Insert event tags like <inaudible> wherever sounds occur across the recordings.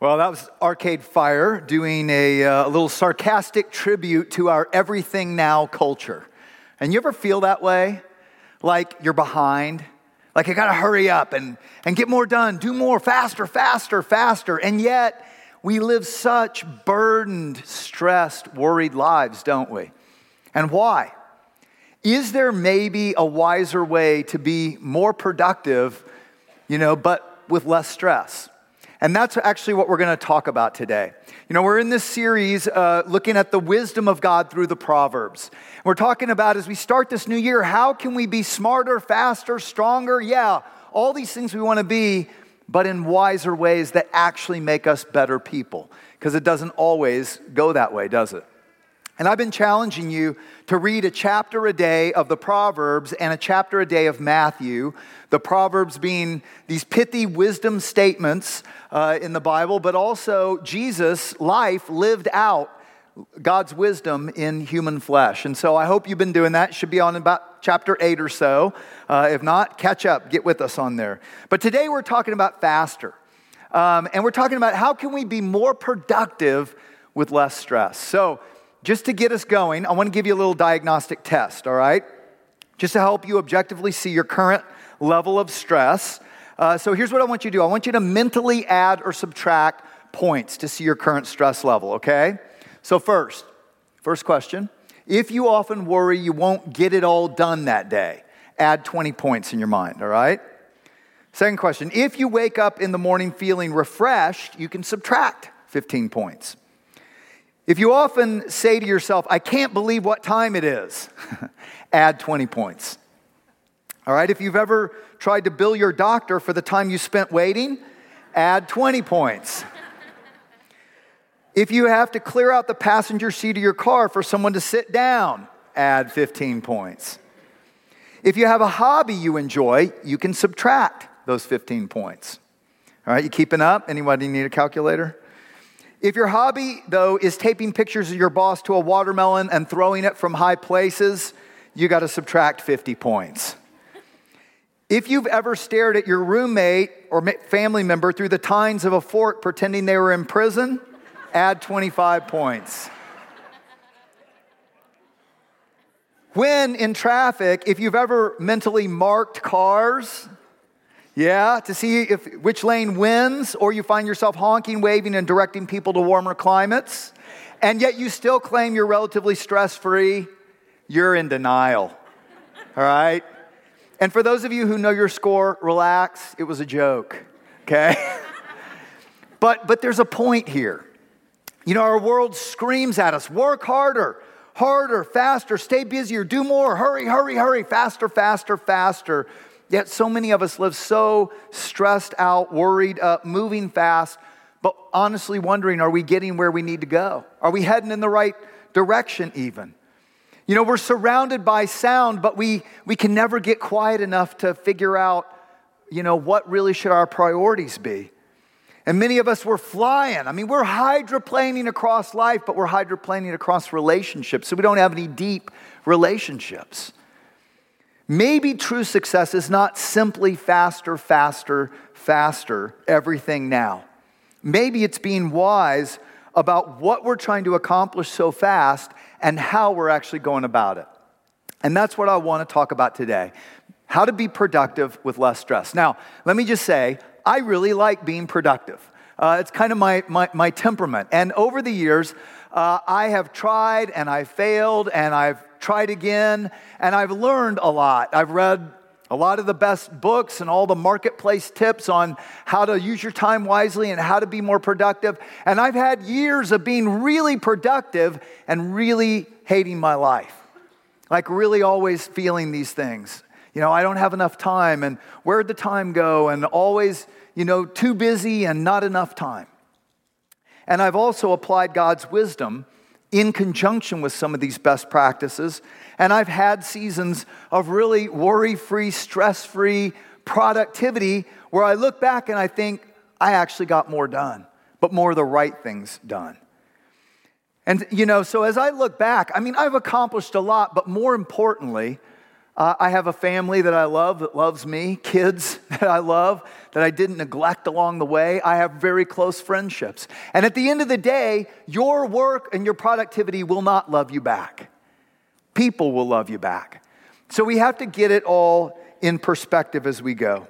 Well, that was Arcade Fire doing a, uh, little sarcastic tribute to our everything now culture. And you ever feel that way? Like you're behind? Like I gotta hurry up and, and get more done, do more, faster, faster, faster. And yet, we live such burdened, stressed, worried lives, don't we? And why? Is there maybe a wiser way to be more productive, you know, but with less stress? And that's actually what we're going to talk about today. You know, we're in this series uh, looking at the wisdom of God through the Proverbs. We're talking about as we start this new year, how can we be smarter, faster, stronger? Yeah, all these things we want to be, but in wiser ways that actually make us better people. Because it doesn't always go that way, does it? And I've been challenging you to read a chapter a day of the Proverbs and a chapter a day of Matthew. The Proverbs being these pithy wisdom statements uh, in the Bible, but also Jesus' life lived out God's wisdom in human flesh. And so I hope you've been doing that. Should be on about chapter 8 or so. Uh, if not, catch up, get with us on there. But today we're talking about faster. Um, and we're talking about how can we be more productive with less stress. So just to get us going, I want to give you a little diagnostic test, all right? Just to help you objectively see your current level of stress. Uh, so here's what I want you to do I want you to mentally add or subtract points to see your current stress level, okay? So, first, first question if you often worry you won't get it all done that day, add 20 points in your mind, all right? Second question if you wake up in the morning feeling refreshed, you can subtract 15 points. If you often say to yourself, I can't believe what time it is, <laughs> add 20 points. All right, if you've ever tried to bill your doctor for the time you spent waiting, add 20 points. If you have to clear out the passenger seat of your car for someone to sit down, add 15 points. If you have a hobby you enjoy, you can subtract those 15 points. All right, you keeping up? Anybody need a calculator? If your hobby, though, is taping pictures of your boss to a watermelon and throwing it from high places, you got to subtract 50 points. If you've ever stared at your roommate or family member through the tines of a fork pretending they were in prison, add 25 points. When in traffic, if you've ever mentally marked cars yeah, to see if which lane wins, or you find yourself honking, waving, and directing people to warmer climates, and yet you still claim you're relatively stress free, you're in denial. All right? And for those of you who know your score, relax, it was a joke, okay? <laughs> but, but there's a point here. You know, our world screams at us work harder, harder, faster, stay busier, do more, hurry, hurry, hurry, faster, faster, faster. Yet so many of us live so stressed out, worried up, moving fast, but honestly wondering are we getting where we need to go? Are we heading in the right direction, even? You know, we're surrounded by sound, but we, we can never get quiet enough to figure out, you know, what really should our priorities be. And many of us, we're flying. I mean, we're hydroplaning across life, but we're hydroplaning across relationships, so we don't have any deep relationships. Maybe true success is not simply faster, faster, faster, everything now. Maybe it's being wise about what we're trying to accomplish so fast and how we're actually going about it. And that's what I want to talk about today how to be productive with less stress. Now, let me just say, I really like being productive. Uh, it's kind of my, my, my, temperament. And over the years, uh, I have tried and I failed and I've tried again, and I've learned a lot. I've read a lot of the best books and all the marketplace tips on how to use your time wisely and how to be more productive. And I've had years of being really productive and really hating my life. Like, really always feeling these things. You know, I don't have enough time, and where'd the time go? And always, you know, too busy and not enough time. And I've also applied God's wisdom in conjunction with some of these best practices. And I've had seasons of really worry free, stress free productivity where I look back and I think, I actually got more done, but more of the right things done. And, you know, so as I look back, I mean, I've accomplished a lot, but more importantly, uh, I have a family that I love that loves me, kids <laughs> that I love that I didn't neglect along the way. I have very close friendships. And at the end of the day, your work and your productivity will not love you back. People will love you back. So we have to get it all in perspective as we go.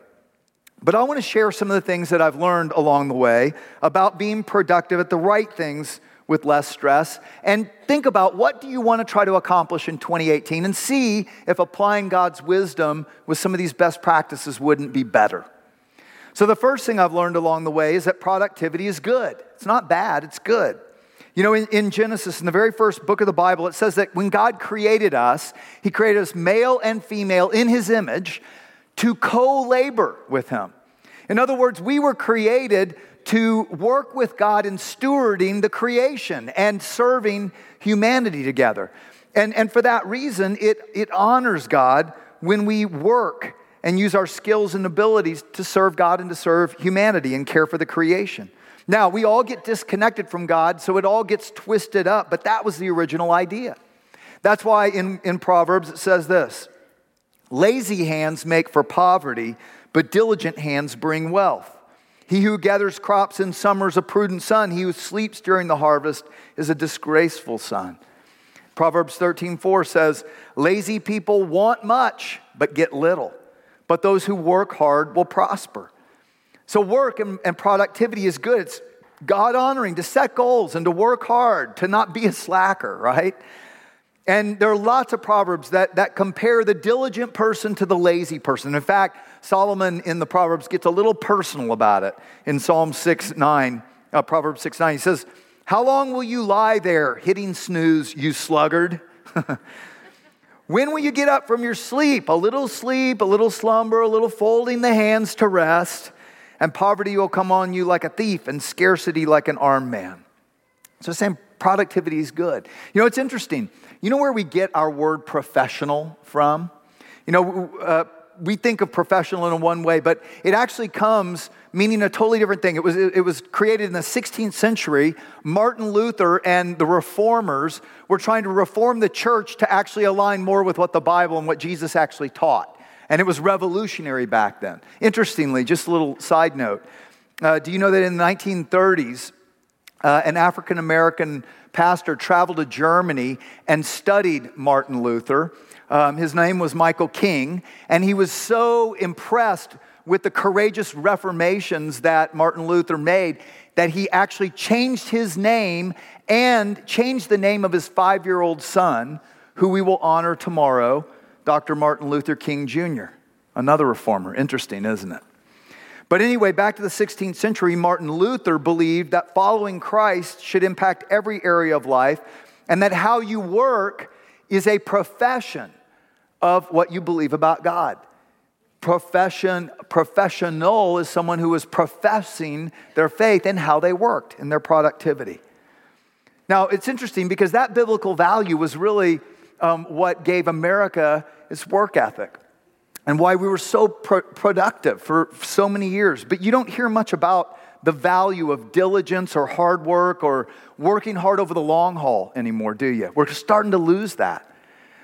But I want to share some of the things that I've learned along the way about being productive at the right things with less stress and think about what do you want to try to accomplish in 2018 and see if applying God's wisdom with some of these best practices wouldn't be better. So the first thing I've learned along the way is that productivity is good. It's not bad, it's good. You know, in, in, Genesis, in the very first book of the Bible, it says that when God created us, He created us male and female in His image to co labor with Him. In other words, we were created to work with God in stewarding the creation and serving humanity together. And, and for that reason, it, it honors God when we work and use our skills and abilities to serve God and to serve humanity and care for the creation. Now, we all get disconnected from God, so it all gets twisted up, but that was the original idea. That's why in, in Proverbs it says this Lazy hands make for poverty, but diligent hands bring wealth. He who gathers crops in summer is a prudent son. He who sleeps during the harvest is a disgraceful son. Proverbs 13, 4 says, Lazy people want much, but get little. But those who work hard will prosper. So, work and, and productivity is good. It's God honoring to set goals and to work hard, to not be a slacker, right? And there are lots of proverbs that, that compare the diligent person to the lazy person. In fact, Solomon in the Proverbs gets a little personal about it in Psalm 6 9, uh, Proverbs 6 9. He says, How long will you lie there hitting snooze, you sluggard? <laughs> when will you get up from your sleep? A little sleep, a little slumber, a little folding the hands to rest, and poverty will come on you like a thief, and scarcity like an armed man. So, saying productivity is good. You know, it's interesting. You know where we get our word professional from? You know, uh, we think of professional in one way, but it actually comes meaning a totally different thing. It was, it was created in the 16th century. Martin Luther and the reformers were trying to reform the church to actually align more with what the Bible and what Jesus actually taught. And it was revolutionary back then. Interestingly, just a little side note uh, do you know that in the 1930s, uh, an African American pastor traveled to Germany and studied Martin Luther? Um, his name was Michael King, and he was so impressed with the courageous reformations that Martin Luther made that he actually changed his name and changed the name of his five year old son, who we will honor tomorrow, Dr. Martin Luther King Jr., another reformer. Interesting, isn't it? But anyway, back to the 16th century, Martin Luther believed that following Christ should impact every area of life and that how you work is a profession of what you believe about God. Profession, professional is someone who is professing their faith and how they worked in their productivity. Now, it's interesting because that biblical value was really um, what gave America its work ethic and why we were so pro- productive for so many years. But you don't hear much about the value of diligence or hard work or working hard over the long haul anymore, do you? We're starting to lose that.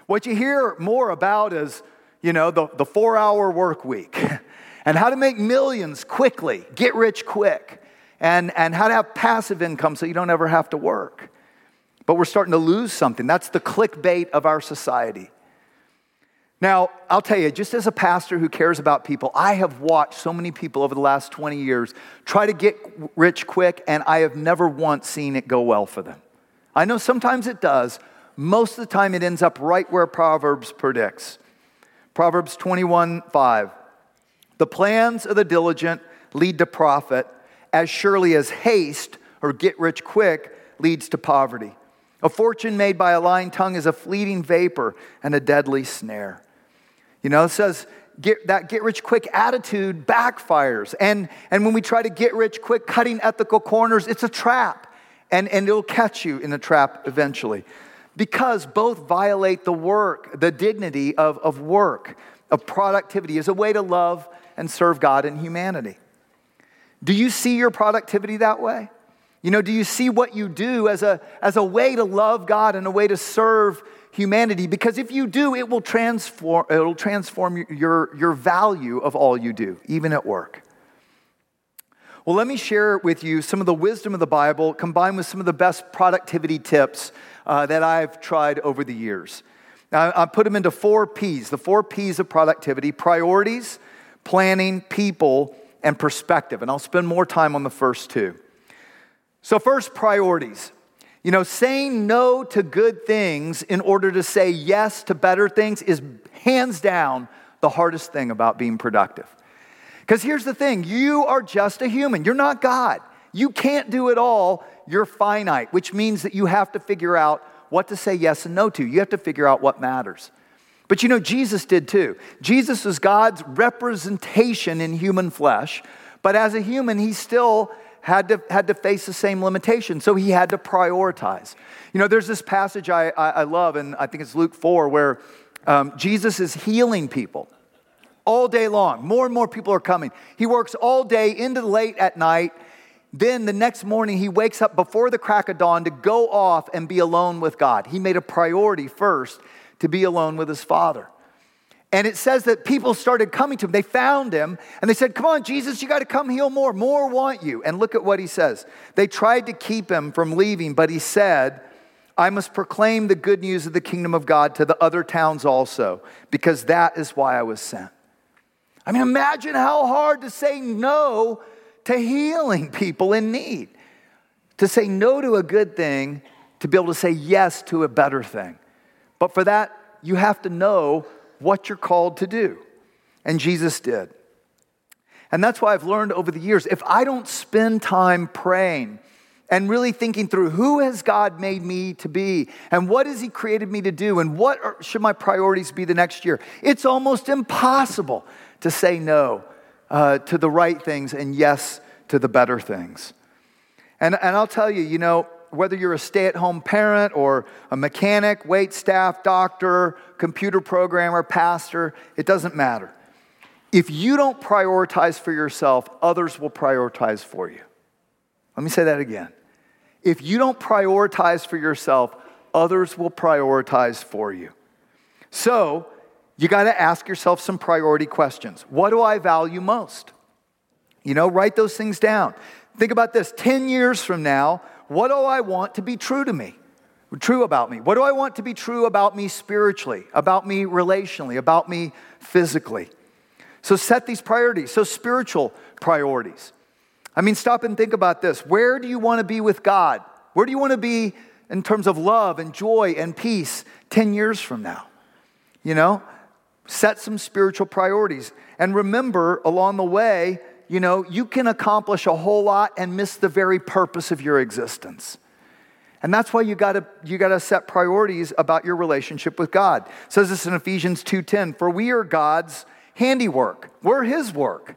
What you hear more about is, you know, the, the four hour work week <laughs> and how to make millions quickly, get rich quick, and, and how to have passive income so you don't ever have to work. But we're starting to lose something. That's the clickbait of our society. Now, I'll tell you, just as a pastor who cares about people, I have watched so many people over the last 20 years try to get rich quick, and I have never once seen it go well for them. I know sometimes it does, most of the time it ends up right where Proverbs predicts. Proverbs 21 5. The plans of the diligent lead to profit, as surely as haste or get rich quick leads to poverty. A fortune made by a lying tongue is a fleeting vapor and a deadly snare. You know, it says get, that get rich quick attitude backfires. And, and when we try to get rich quick, cutting ethical corners, it's a trap. And, and it'll catch you in a trap eventually because both violate the work, the dignity of, of work, of productivity as a way to love and serve God and humanity. Do you see your productivity that way? You know, do you see what you do as a, as a way to love God and a way to serve humanity because if you do, it will transform, it'll transform your, your value of all you do, even at work. Well, let me share with you some of the wisdom of the Bible combined with some of the best productivity tips uh, that I've tried over the years. I put them into four P's the four P's of productivity priorities, planning, people, and perspective. And I'll spend more time on the first two. So, first, priorities. You know, saying no to good things in order to say yes to better things is hands down the hardest thing about being productive. Because here's the thing you are just a human, you're not God. You can't do it all, you're finite, which means that you have to figure out what to say yes and no to. You have to figure out what matters. But you know, Jesus did too. Jesus was God's representation in human flesh, but as a human, he still had to, had to face the same limitation. So he had to prioritize. You know, there's this passage I, I, I love, and I think it's Luke 4, where um, Jesus is healing people all day long. More and more people are coming. He works all day into late at night. Then the next morning, he wakes up before the crack of dawn to go off and be alone with God. He made a priority first to be alone with his Father. And it says that people started coming to him. They found him and they said, Come on, Jesus, you got to come heal more. More want you. And look at what he says. They tried to keep him from leaving, but he said, I must proclaim the good news of the kingdom of God to the other towns also, because that is why I was sent. I mean, imagine how hard to say no to healing people in need, to say no to a good thing, to be able to say yes to a better thing. But for that, you have to know what you're called to do. And Jesus did. And that's why I've learned over the years if I don't spend time praying and really thinking through who has God made me to be and what has He created me to do and what are, should my priorities be the next year, it's almost impossible to say no uh, to the right things and yes to the better things. And, and I'll tell you, you know, whether you're a stay at home parent or a mechanic, wait staff, doctor, computer programmer, pastor, it doesn't matter. If you don't prioritize for yourself, others will prioritize for you. Let me say that again. If you don't prioritize for yourself, others will prioritize for you. So, you got to ask yourself some priority questions. What do I value most? You know, write those things down. Think about this 10 years from now, what do I want to be true to me? True about me? What do I want to be true about me spiritually, about me relationally, about me physically? So set these priorities. So, spiritual priorities. I mean, stop and think about this. Where do you want to be with God? Where do you want to be in terms of love and joy and peace 10 years from now? You know, set some spiritual priorities. And remember along the way, you know, you can accomplish a whole lot and miss the very purpose of your existence. And that's why you gotta, you gotta set priorities about your relationship with God. It says this in Ephesians 2:10, for we are God's handiwork. We're his work,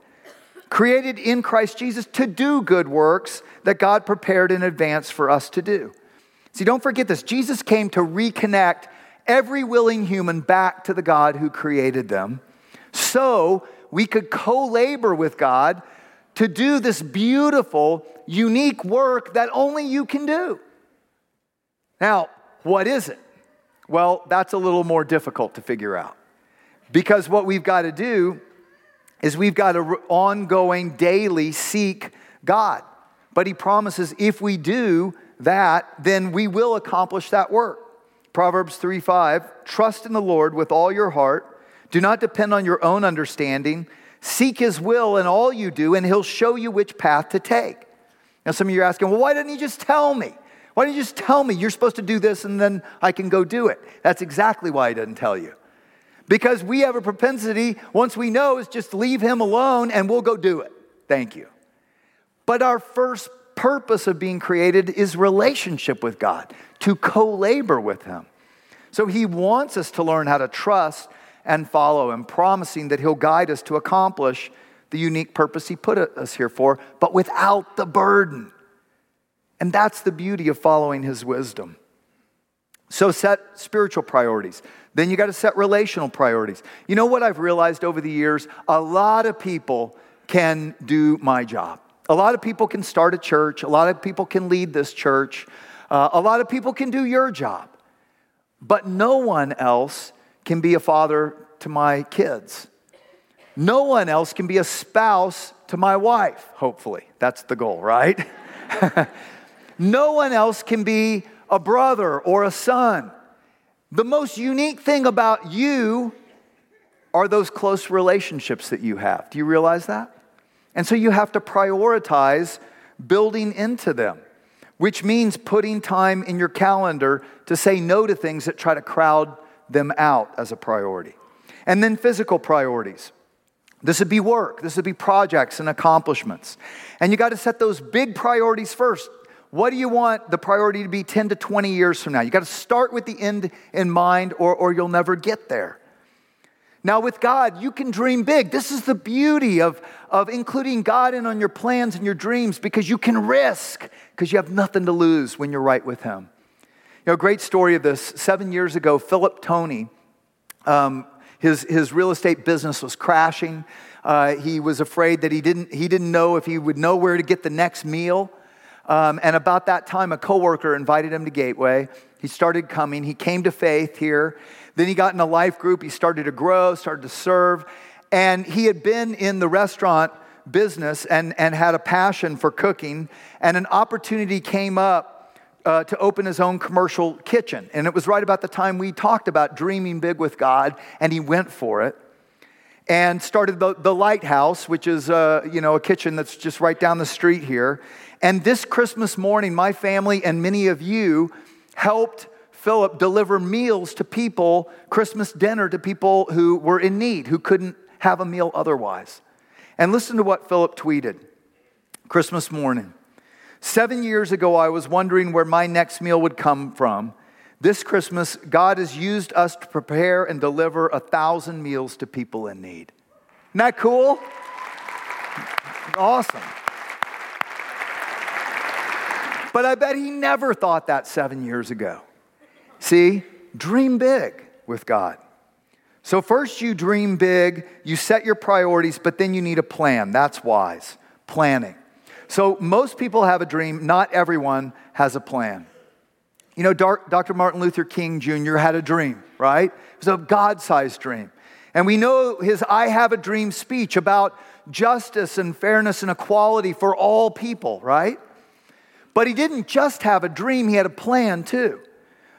created in Christ Jesus to do good works that God prepared in advance for us to do. See, don't forget this. Jesus came to reconnect every willing human back to the God who created them. So we could co labor with God to do this beautiful, unique work that only you can do. Now, what is it? Well, that's a little more difficult to figure out. Because what we've got to do is we've got to ongoing, daily seek God. But He promises if we do that, then we will accomplish that work. Proverbs 3 5, trust in the Lord with all your heart do not depend on your own understanding. Seek his will in all you do, and he'll show you which path to take. Now, some of you are asking, well, why didn't he just tell me? Why didn't you just tell me you're supposed to do this and then I can go do it? That's exactly why he didn't tell you. Because we have a propensity, once we know, is just leave him alone and we'll go do it. Thank you. But our first purpose of being created is relationship with God, to co labor with him. So he wants us to learn how to trust and follow Him, promising that He'll guide us to accomplish the unique purpose He put us here for, but without the burden. And that's the beauty of following His wisdom. So set spiritual priorities. Then you got to set relational priorities. You know what I've realized over the years? A lot of people can do my job. A lot of people can start a church. A lot of people can lead this church. Uh, a lot of people can do your job. but no one else can be a father to my kids. No one else can be a spouse to my wife, hopefully. That's the goal, right? <laughs> no one else can be a brother or a son. The most unique thing about you are those close relationships that you have. Do you realize that? And so you have to prioritize building into them, which means putting time in your calendar to say no to things that try to crowd them out as a priority. And then physical priorities. This would be work, this would be projects and accomplishments. And you got to set those big priorities first. What do you want the priority to be 10 to 20 years from now? You got to start with the end in mind, or, or you'll never get there. Now, with God, you can dream big. This is the beauty of, of including God in on your plans and your dreams because you can risk, because you have nothing to lose when you're right with Him. A great story of this. Seven years ago, Philip Tony, um, his, his real estate business was crashing. Uh, he was afraid that he didn't, he didn't know if he would know where to get the next meal. Um, and about that time, a coworker invited him to Gateway. He started coming. He came to faith here. Then he got in a life group. He started to grow, started to serve. And he had been in the restaurant business and, and had a passion for cooking. And an opportunity came up uh, to open his own commercial kitchen. And it was right about the time we talked about dreaming big with God, and he went for it and started the, the Lighthouse, which is uh, you know, a kitchen that's just right down the street here. And this Christmas morning, my family and many of you helped Philip deliver meals to people, Christmas dinner to people who were in need, who couldn't have a meal otherwise. And listen to what Philip tweeted Christmas morning. Seven years ago, I was wondering where my next meal would come from. This Christmas, God has used us to prepare and deliver a thousand meals to people in need. Isn't that cool? Awesome. But I bet he never thought that seven years ago. See, dream big with God. So, first you dream big, you set your priorities, but then you need a plan. That's wise. Planning. So, most people have a dream, not everyone has a plan. You know, Dr. Martin Luther King Jr. had a dream, right? It was a God sized dream. And we know his I Have a Dream speech about justice and fairness and equality for all people, right? But he didn't just have a dream, he had a plan too.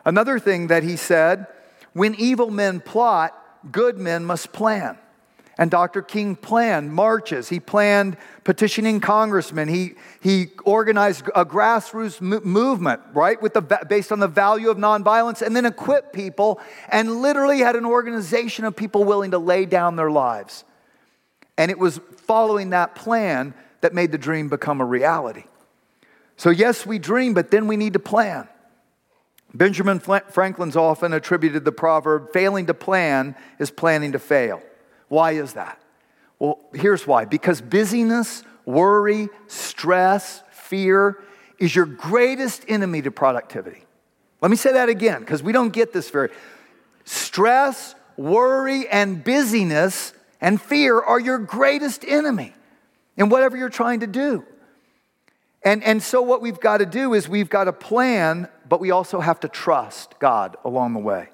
Another thing that he said when evil men plot, good men must plan. And Dr. King planned marches. He planned petitioning congressmen. He, he organized a grassroots movement, right, with the, based on the value of nonviolence, and then equipped people and literally had an organization of people willing to lay down their lives. And it was following that plan that made the dream become a reality. So, yes, we dream, but then we need to plan. Benjamin Franklin's often attributed the proverb failing to plan is planning to fail. Why is that? Well, here's why because busyness, worry, stress, fear is your greatest enemy to productivity. Let me say that again because we don't get this very. Stress, worry, and busyness and fear are your greatest enemy in whatever you're trying to do. And, and so, what we've got to do is we've got to plan, but we also have to trust God along the way.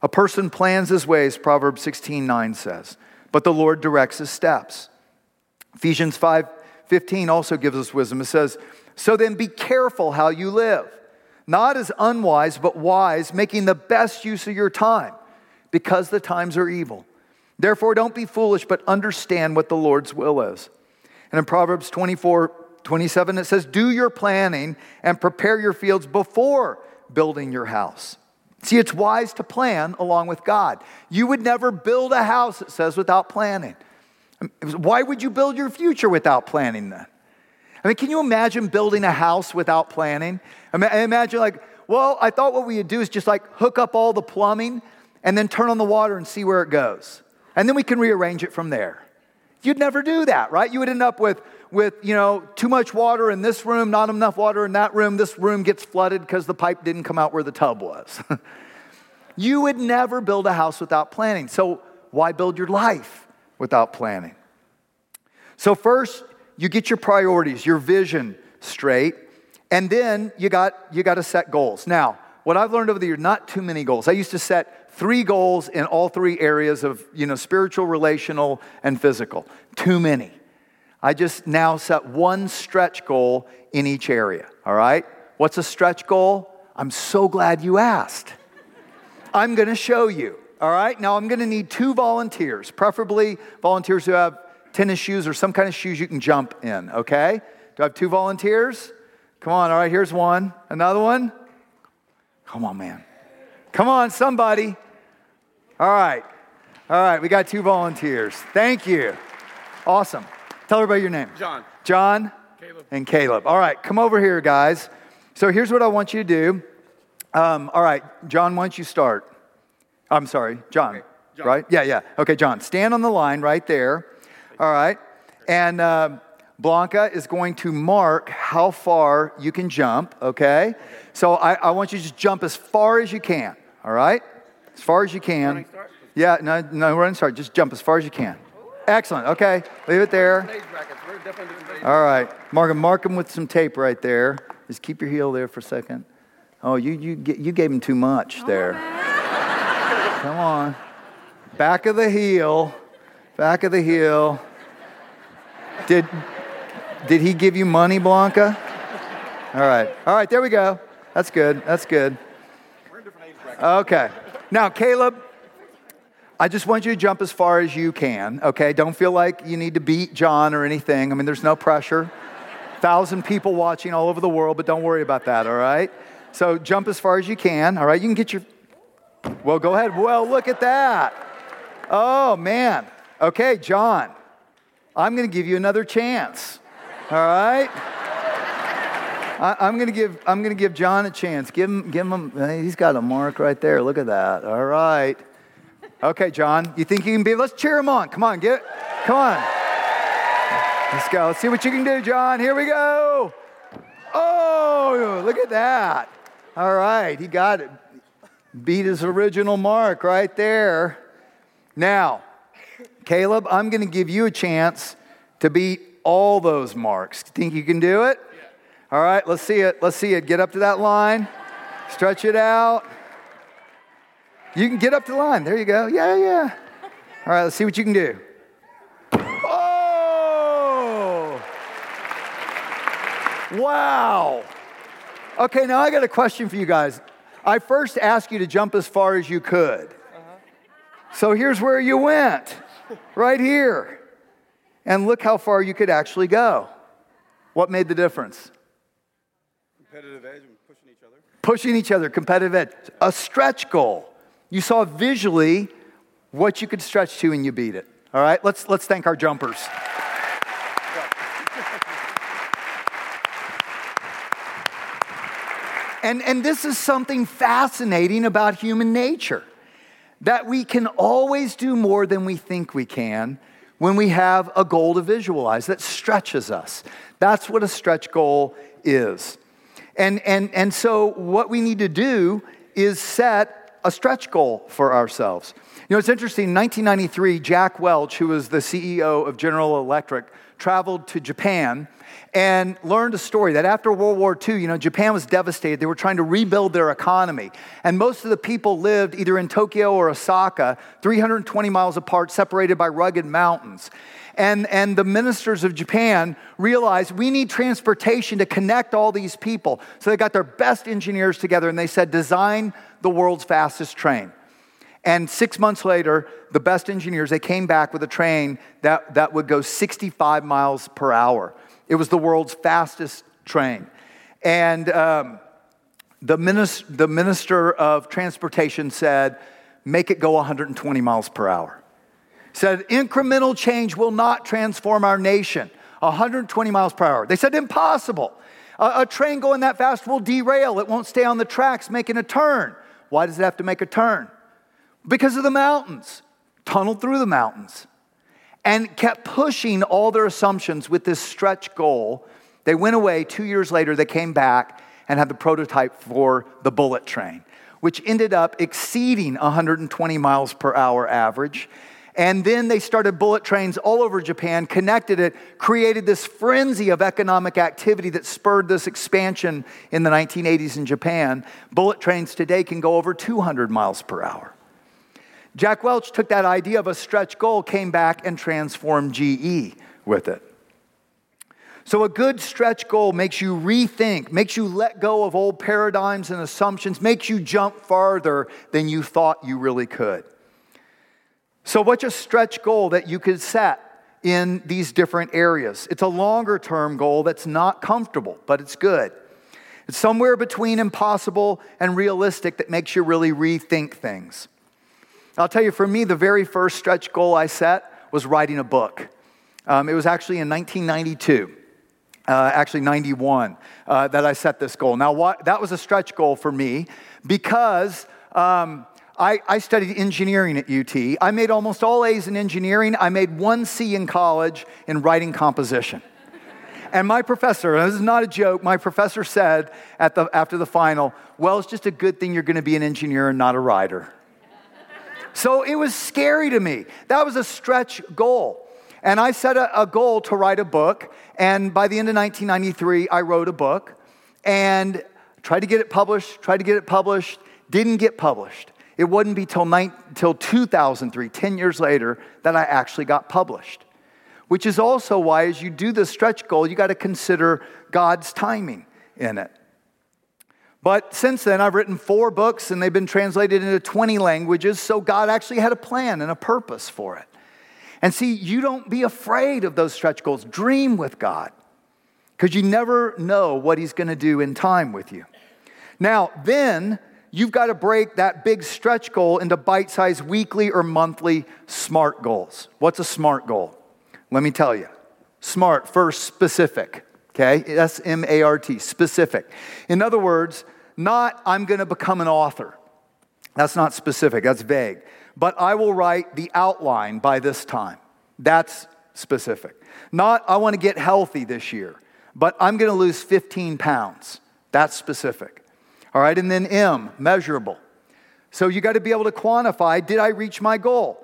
A person plans his ways, Proverbs 16 9 says, but the Lord directs his steps. Ephesians 5 15 also gives us wisdom. It says, So then be careful how you live, not as unwise, but wise, making the best use of your time, because the times are evil. Therefore, don't be foolish, but understand what the Lord's will is. And in Proverbs 24 27, it says, Do your planning and prepare your fields before building your house. See, it's wise to plan along with God. You would never build a house, it says, without planning. Why would you build your future without planning then? I mean, can you imagine building a house without planning? I mean, imagine, like, well, I thought what we would do is just like hook up all the plumbing and then turn on the water and see where it goes. And then we can rearrange it from there. You'd never do that, right? You would end up with with, you know, too much water in this room, not enough water in that room. This room gets flooded because the pipe didn't come out where the tub was. <laughs> you would never build a house without planning. So, why build your life without planning? So, first, you get your priorities, your vision straight, and then you got, you got to set goals. Now, what I've learned over the years, not too many goals. I used to set three goals in all three areas of, you know, spiritual, relational, and physical. Too many. I just now set one stretch goal in each area, all right? What's a stretch goal? I'm so glad you asked. I'm to show you, all right? Now I'm to need two volunteers, preferably volunteers who have tennis shoes or some kind of shoes you can jump in, okay? Do I have two volunteers? Come on, all right, here's one. Another one? Come on, man. Come on, somebody. All right. All right, we got two volunteers. Thank you. Awesome. Tell everybody your name. John. John Caleb. and Caleb. All right, come over here, guys. So here's what I want you to do. Um, all right, John, why don't you start? I'm sorry, John, Okay, John. Right? Yeah, yeah. Okay, John, stand on the line right there. All right. And uh, Blanca is going to mark how far you can jump, okay? So I, I want you to just jump as far as you can, all right? As far as you can. Yeah, no, no running start. Just jump as far as you can. Excellent. Okay, leave it there. Age brackets. We're definitely doing age All right, mark him, mark him with some tape right there. Just keep your heel there for a second. Oh, you, you, you gave him too much oh, there. <laughs> Come on. Back of the heel. Back of the heel. Did, did he give you money, Blanca? All right. All right, there we go. That's good. That's good. We're in different age brackets. Okay. Now, Caleb, I just want you to jump as far as you can, okay? Don't feel like you need to beat John or anything. I mean, there's no pressure. Thousand people watching all over the world, but don't worry about that, all right? So jump as far as you can, all right? You can get your. Well, go ahead. Well, look at that. Oh, man. Okay, John, I'm going to give you another chance, all right? I, I'm gonna give I'm gonna give John a chance. Give him give him. He's got a mark right there. Look at that. All right. Okay, John. You think you can be? Let's cheer him on. Come on, get. Come on. Let's go. Let's see what you can do, John. Here we go. Oh, look at that. All right, he got it. Beat his original mark right there. Now, Caleb, I'm going to give you a chance to beat all those marks. Think you can do it? Yeah. All right, let's see it. Let's see it. Get up to that line. Stretch it out. You can get up to the line. There you go. Yeah, yeah. All right, let's see what you can do. Oh! Wow. Okay, now I got a question for you guys. I first asked you to jump as far as you could. Uh-huh. So here's where you went, right here. And look how far you could actually go. What made the difference? Competitive edge and pushing each other. Pushing each other, competitive edge. A stretch goal. You saw visually what you could stretch to and you beat it. All right, let's, let's thank our jumpers. And, and this is something fascinating about human nature that we can always do more than we think we can when we have a goal to visualize that stretches us. That's what a stretch goal is. And, and, and so, what we need to do is set a stretch goal for ourselves. You know, it's interesting. In 1993, Jack Welch, who was the CEO of General Electric, traveled to Japan and learned a story that after World War II, you know, Japan was devastated. They were trying to rebuild their economy. And most of the people lived either in Tokyo or Osaka, 320 miles apart, separated by rugged mountains. And, and the ministers of Japan realized we need transportation to connect all these people. So they got their best engineers together and they said, design the world's fastest train. And six months later, the best engineers, they came back with a train that, that would go 65 miles per hour. It was the world's fastest train. And um, the, minister, the minister of transportation said, make it go 120 miles per hour. Said, incremental change will not transform our nation. 120 miles per hour. They said, impossible. A, a train going that fast will derail. It won't stay on the tracks making a turn. Why does it have to make a turn? Because of the mountains. Tunneled through the mountains and kept pushing all their assumptions with this stretch goal. They went away. Two years later, they came back and had the prototype for the bullet train, which ended up exceeding 120 miles per hour average. And then they started bullet trains all over Japan, connected it, created this frenzy of economic activity that spurred this expansion in the 1980s in Japan. Bullet trains today can go over 200 miles per hour. Jack Welch took that idea of a stretch goal, came back, and transformed GE with it. So, a good stretch goal makes you rethink, makes you let go of old paradigms and assumptions, makes you jump farther than you thought you really could. So, what's a stretch goal that you could set in these different areas? It's a longer term goal that's not comfortable, but it's good. It's somewhere between impossible and realistic that makes you really rethink things. I'll tell you, for me, the very first stretch goal I set was writing a book. Um, it was actually in 1992, uh, actually 91, uh, that I set this goal. Now, that was a stretch goal for me because um, I, I studied engineering at UT. I made almost all A's in engineering. I made one C in college in writing composition. And my professor, and this is not a joke, my professor said at the, after the final, Well, it's just a good thing you're going to be an engineer and not a writer. So it was scary to me. That was a stretch goal. And I set a, a, goal to write a book. And by the end of 1993, I wrote a book and tried to get it published, tried to get it published, didn't get published. It wouldn't be till, till 2003, 10 years later, that I actually got published. Which is also why, as you do the stretch goal, you got to consider God's timing in it. But since then, I've written four books and they've been translated into 20 languages, so God actually had a plan and a purpose for it. And see, you don't be afraid of those stretch goals. Dream with God because you never know what He's going to do in time with you. Now, then you've got to break that big stretch goal into bite sized weekly or monthly SMART goals. What's a SMART goal? Let me tell you. SMART, first, specific. Okay? S M A R T, specific. In other words, not, I'm going to become an author. That's not specific, that's vague. But I will write the outline by this time. That's specific. Not, I want to get healthy this year, but I'm going to lose 15 pounds. That's specific. All right, and then M, measurable. So you got to be able to quantify did I reach my goal?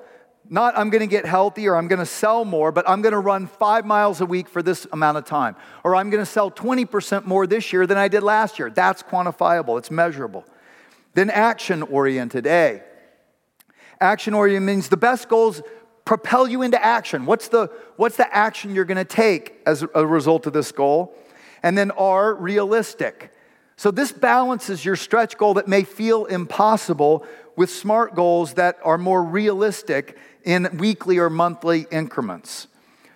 Not I'm going to get healthy or I'm going to sell more, but I'm going to run five miles a week for this amount of time. Or I'm going to sell 20% more this year than I did last year. That's quantifiable, it's measurable. Then action oriented, A. Action oriented means the best goals propel you into action. What's the, what's the action you're going to take as a result of this goal? And then R, realistic. So this balances your stretch goal that may feel impossible with smart goals that are more realistic in weekly or monthly increments.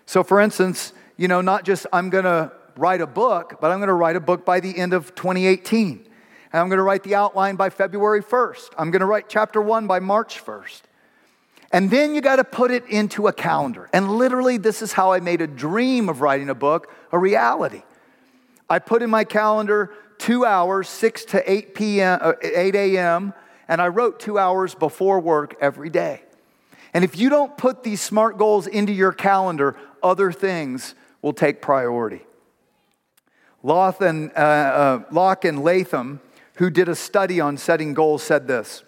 So, for instance, you know, not just I'm to write a book, but I'm to write a book by the end of 2018. And I'm to write the outline by February 1st. I'm to write chapter one by March 1st. And then you got to put it into a calendar. And literally, this is how I made a dream of writing a book a reality. I put in my calendar two hours, 6 to 8 p.m., 8 a.m., and I wrote two hours before work every day. And if you don't put these smart goals into your calendar, other things will take priority. Loth and, uh, uh, Locke and Latham, who did a study on setting goals, said this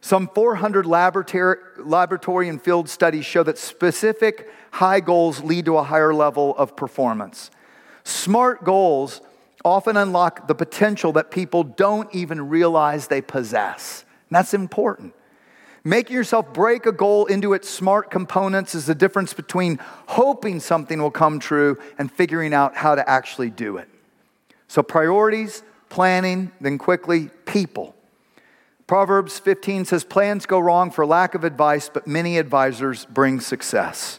Some 400 laboratory, laboratory and field studies show that specific high goals lead to a higher level of performance. Smart goals often unlock the potential that people don't even realize they possess. And that's important. Making yourself break a goal into its smart components is the difference between hoping something will come true and figuring out how to actually do it. So, priorities, planning, then quickly, people. Proverbs 15 says, Plans go wrong for lack of advice, but many advisors bring success.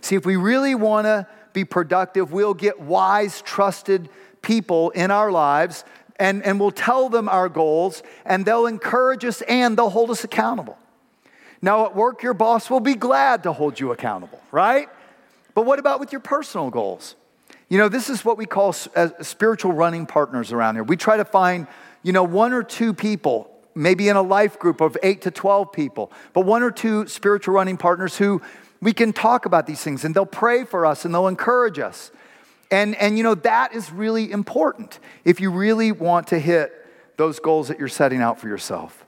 See, if we really want to be productive, we'll get wise, trusted people in our lives and, and we'll tell them our goals, and they'll encourage us and they'll hold us accountable. Now, at work, your boss will be glad to hold you accountable, right? But what about with your personal goals? You know, this is what we call spiritual running partners around here. We try to find, you know, one or two people, maybe in a life group of eight to 12 people, but one or two spiritual running partners who we can talk about these things and they'll pray for us and they'll encourage us. And, and you know, that is really important if you really want to hit those goals that you're setting out for yourself.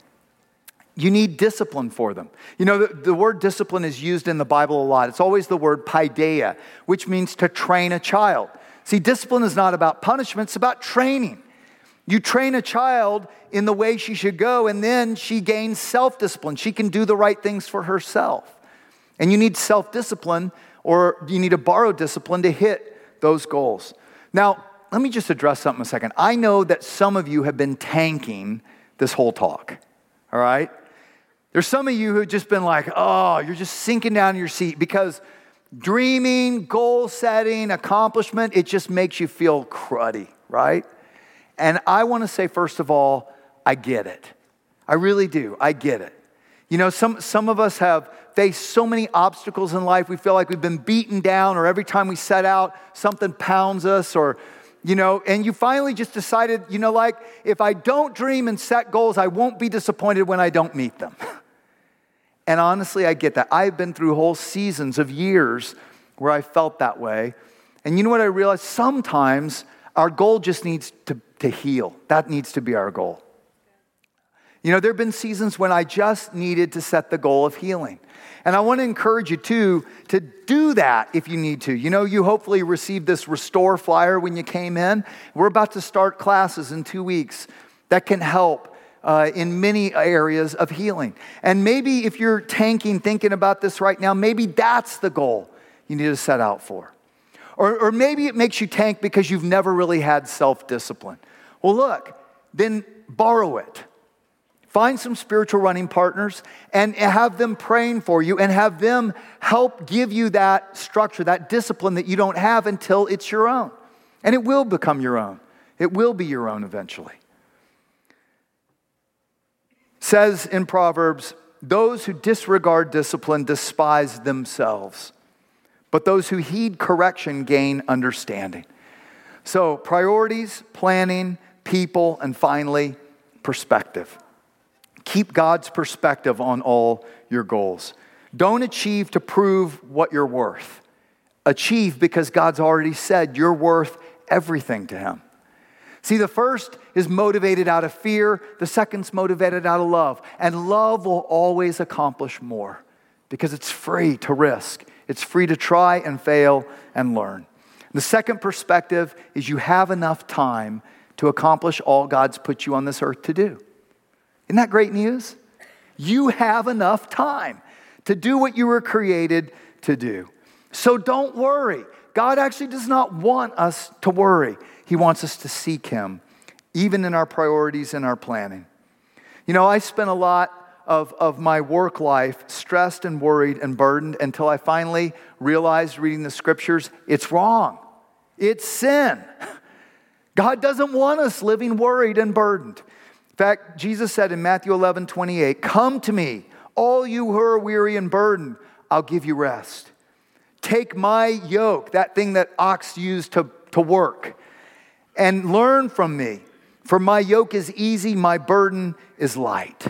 you need discipline for them. You know, the, the, word discipline is used in the Bible a lot. It's always the word paideia, which means to train a child. See, discipline is not about punishment, it's about training. You train a child in the way she should go, and then she gains self discipline. She can do the right things for herself. And you need self discipline, or you need to borrow discipline to hit those goals. Now, let me just address something a second. I know that some of you have been tanking this whole talk, all right? There's some of you who've just been like, oh, you're just sinking down in your seat because dreaming, goal setting, accomplishment, it just makes you feel cruddy, right? And I want to say, first of all, I get it. I really do. I get it. You know, some, some of us have faced so many obstacles in life. We feel like we've been beaten down, or every time we set out, something pounds us, or, you know, and you finally just decided, you know, like, if I don't dream and set goals, I won't be disappointed when I don't meet them. <laughs> And honestly, I get that. I've been through whole seasons of years where I felt that way. And you know what I realized? Sometimes our goal just needs to, to heal. That needs to be our goal. You know, there have been seasons when I just needed to set the goal of healing. And I want to encourage you too to do that if you need to. You know, you hopefully received this restore flyer when you came in. We're about to start classes in two weeks that can help uh, in many areas of healing. And maybe if you're tanking, thinking about this right now, maybe that's the goal you need to set out for. Or, or maybe it makes you tank because you've never really had self discipline. Well, look, then borrow it. Find some spiritual running partners and have them praying for you and have them help give you that structure, that discipline that you don't have until it's your own. And it will become your own, it will be your own eventually says in Proverbs, those who disregard discipline despise themselves, but those who heed correction gain understanding. So, priorities, planning, people, and finally, perspective. Keep God's perspective on all your goals. Don't achieve to prove what you're worth. Achieve because God's already said you're worth everything to Him. See, the first is motivated out of fear, the second's motivated out of love. And love will always accomplish more because it's free to risk, it's free to try and fail and learn. The second perspective is you have enough time to accomplish all God's put you on this earth to do. Isn't that great news? You have enough time to do what you were created to do. So don't worry. God actually does not want us to worry. He wants us to seek Him, even in our priorities and our planning. You know, I spent a lot of, of my work life stressed and worried and burdened until I finally realized reading the scriptures it's wrong. It's sin. <laughs> God doesn't want us living worried and burdened. In fact, Jesus said in Matthew 11 28, Come to me, all you who are weary and burdened, I'll give you rest. Take my yoke, that thing that ox used to, to work, and learn from me. For my yoke is easy, my burden is light.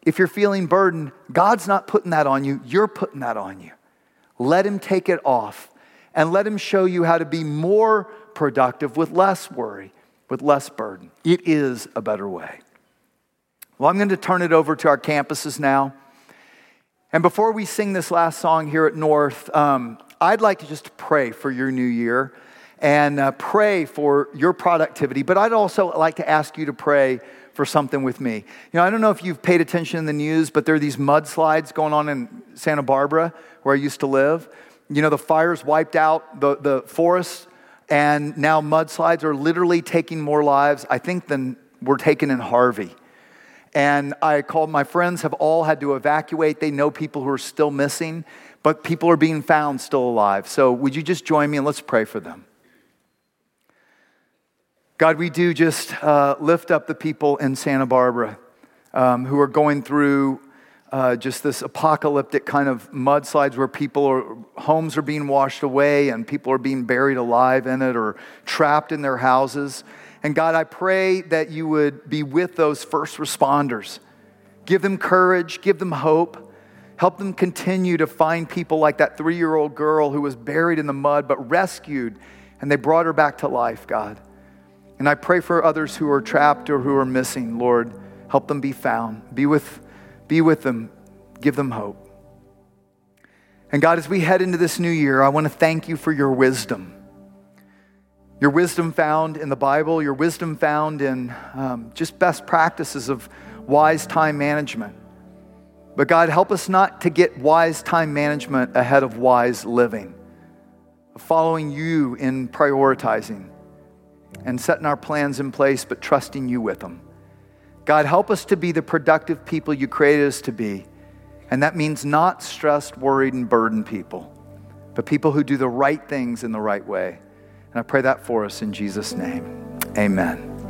If you're feeling burdened, God's not putting that on you, you're putting that on you. Let Him take it off and let Him show you how to be more productive with less worry, with less burden. It is a better way. Well, I'm going to turn it over to our campuses now. And before we sing this last song here at North, um, I'd like to just pray for your new year and uh, pray for your productivity. But I'd also like to ask you to pray for something with me. You know, I don't know if you've paid attention in the news, but there are these mudslides going on in Santa Barbara, where I used to live. You know, the fires wiped out the, the forests, and now mudslides are literally taking more lives, I think, than were taken in Harvey. And I called my friends, have all had to evacuate. They know people who are still missing, but people are being found still alive. So would you just join me and let's pray for them? God, we do just uh, lift up the people in Santa Barbara um, who are going through uh, just this apocalyptic kind of mudslides where people are, homes are being washed away and people are being buried alive in it or trapped in their houses. And God, I pray that you would be with those first responders. Give them courage, give them hope, help them continue to find people like that three year old girl who was buried in the mud but rescued and they brought her back to life, God. And I pray for others who are trapped or who are missing, Lord, help them be found. Be with, Be with them, give them hope. And God, as we head into this new year, I want to thank you for your wisdom. Your wisdom found in the Bible, your wisdom found in um, just best practices of wise time management. But God, help us not to get wise time management ahead of wise living, of following you in prioritizing and setting our plans in place, but trusting you with them. God, help us to be the productive people you created us to be and that means not stressed, worried, and burdened people, but people who do the right things in the right way. And I pray that for us in Jesus' name. Amen.